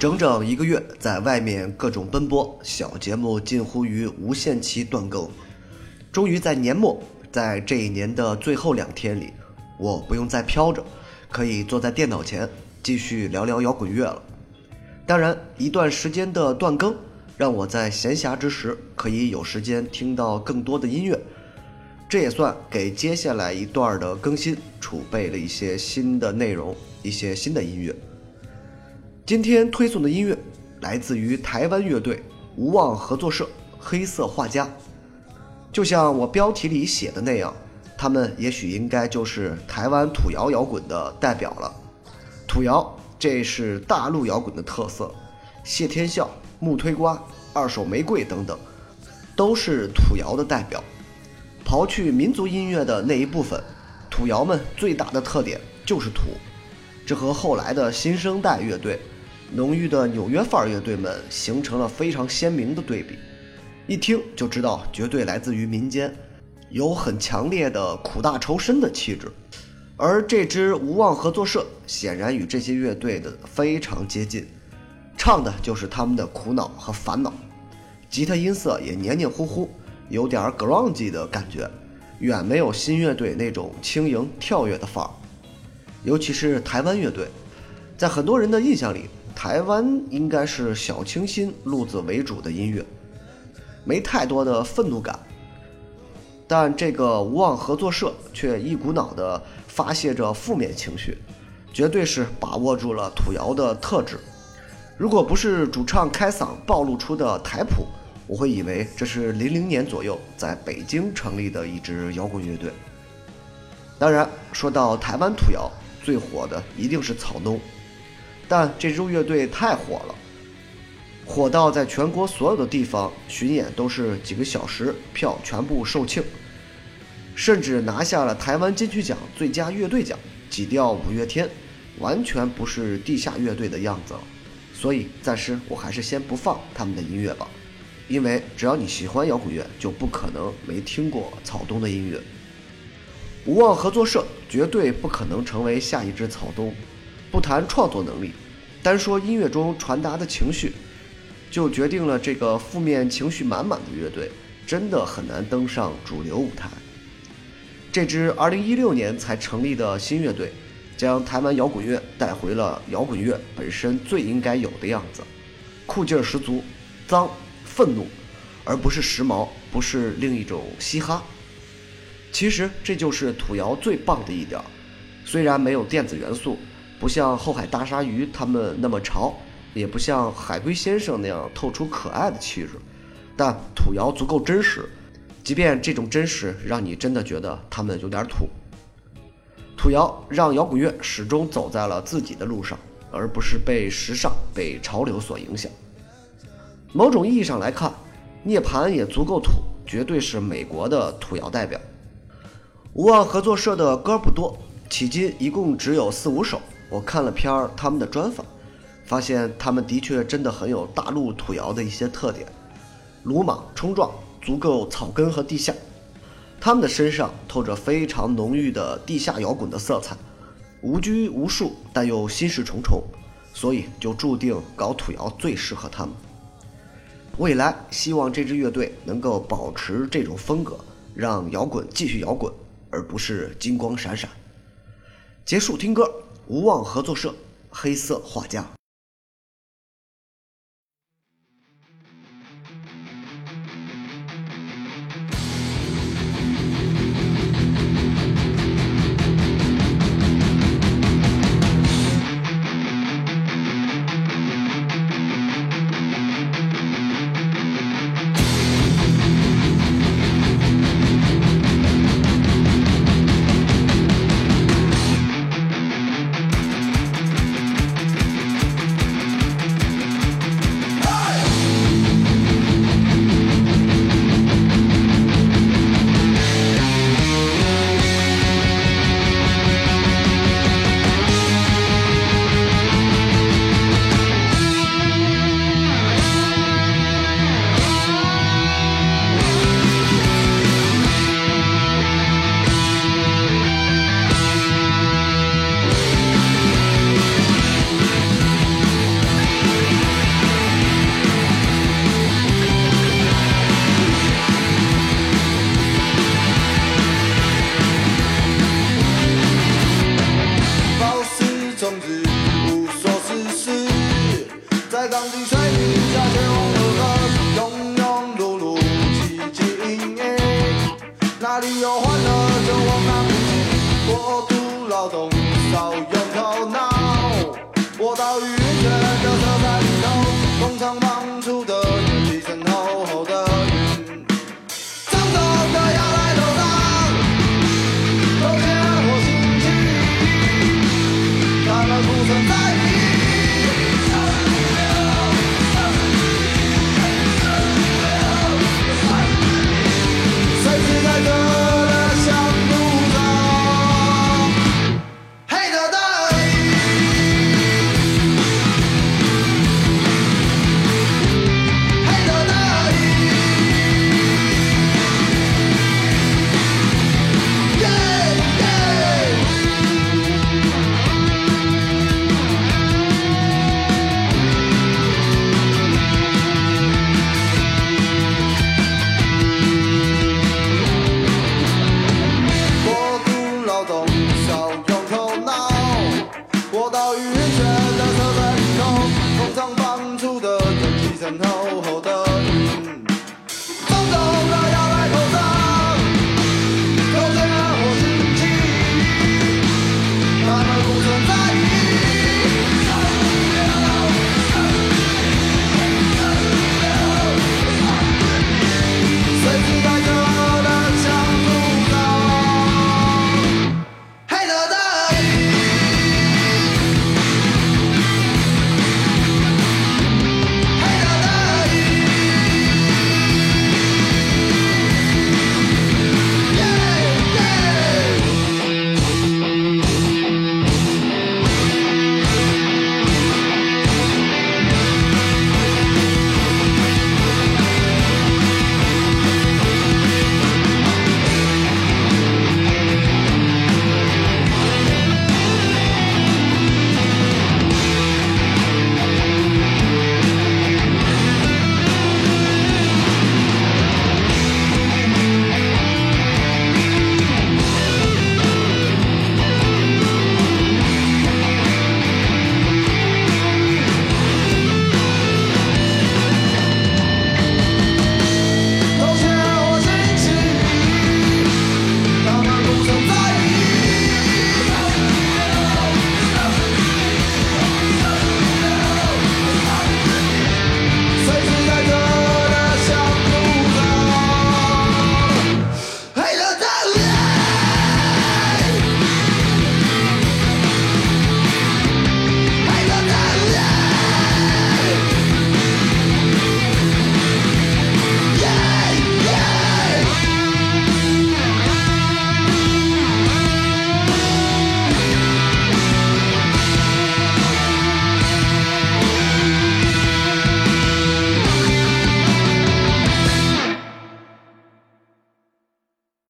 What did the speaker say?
整整一个月，在外面各种奔波，小节目近乎于无限期断更。终于在年末，在这一年的最后两天里，我不用再飘着，可以坐在电脑前继续聊聊摇滚乐了。当然，一段时间的断更，让我在闲暇之时可以有时间听到更多的音乐，这也算给接下来一段的更新储备了一些新的内容，一些新的音乐。今天推送的音乐来自于台湾乐队无望合作社黑色画家，就像我标题里写的那样，他们也许应该就是台湾土窑摇滚的代表了。土窑，这是大陆摇滚的特色，谢天笑、木推瓜、二手玫瑰等等，都是土窑的代表。刨去民族音乐的那一部分，土窑们最大的特点就是土，这和后来的新生代乐队。浓郁的纽约范儿乐队们形成了非常鲜明的对比，一听就知道绝对来自于民间，有很强烈的苦大仇深的气质。而这支无望合作社显然与这些乐队的非常接近，唱的就是他们的苦恼和烦恼，吉他音色也黏黏糊糊，有点 grunge 的感觉，远没有新乐队那种轻盈跳跃的范儿。尤其是台湾乐队，在很多人的印象里。台湾应该是小清新路子为主的音乐，没太多的愤怒感，但这个无望合作社却一股脑的发泄着负面情绪，绝对是把握住了土窑的特质。如果不是主唱开嗓暴露出的台谱，我会以为这是零零年左右在北京成立的一支摇滚乐队。当然，说到台湾土窑，最火的一定是草东。但这支乐队太火了，火到在全国所有的地方巡演都是几个小时，票全部售罄，甚至拿下了台湾金曲奖最佳乐队奖，挤掉五月天，完全不是地下乐队的样子了。所以暂时我还是先不放他们的音乐吧，因为只要你喜欢摇滚乐，就不可能没听过草东的音乐。无望合作社绝对不可能成为下一支草东。不谈创作能力，单说音乐中传达的情绪，就决定了这个负面情绪满满的乐队真的很难登上主流舞台。这支2016年才成立的新乐队，将台湾摇滚乐带回了摇滚乐本身最应该有的样子，酷劲儿十足，脏，愤怒，而不是时髦，不是另一种嘻哈。其实这就是土窑最棒的一点，虽然没有电子元素。不像后海大鲨鱼他们那么潮，也不像海龟先生那样透出可爱的气质，但土窑足够真实，即便这种真实让你真的觉得他们有点土。土窑让摇滚乐始终走在了自己的路上，而不是被时尚、被潮流所影响。某种意义上来看，涅槃也足够土，绝对是美国的土窑代表。无望合作社的歌不多，迄今一共只有四五首。我看了片儿他们的专访，发现他们的确真的很有大陆土窑的一些特点，鲁莽冲撞，足够草根和地下。他们的身上透着非常浓郁的地下摇滚的色彩，无拘无束，但又心事重重，所以就注定搞土窑最适合他们。未来希望这支乐队能够保持这种风格，让摇滚继续摇滚，而不是金光闪闪。结束听歌。无望合作社，黑色画家。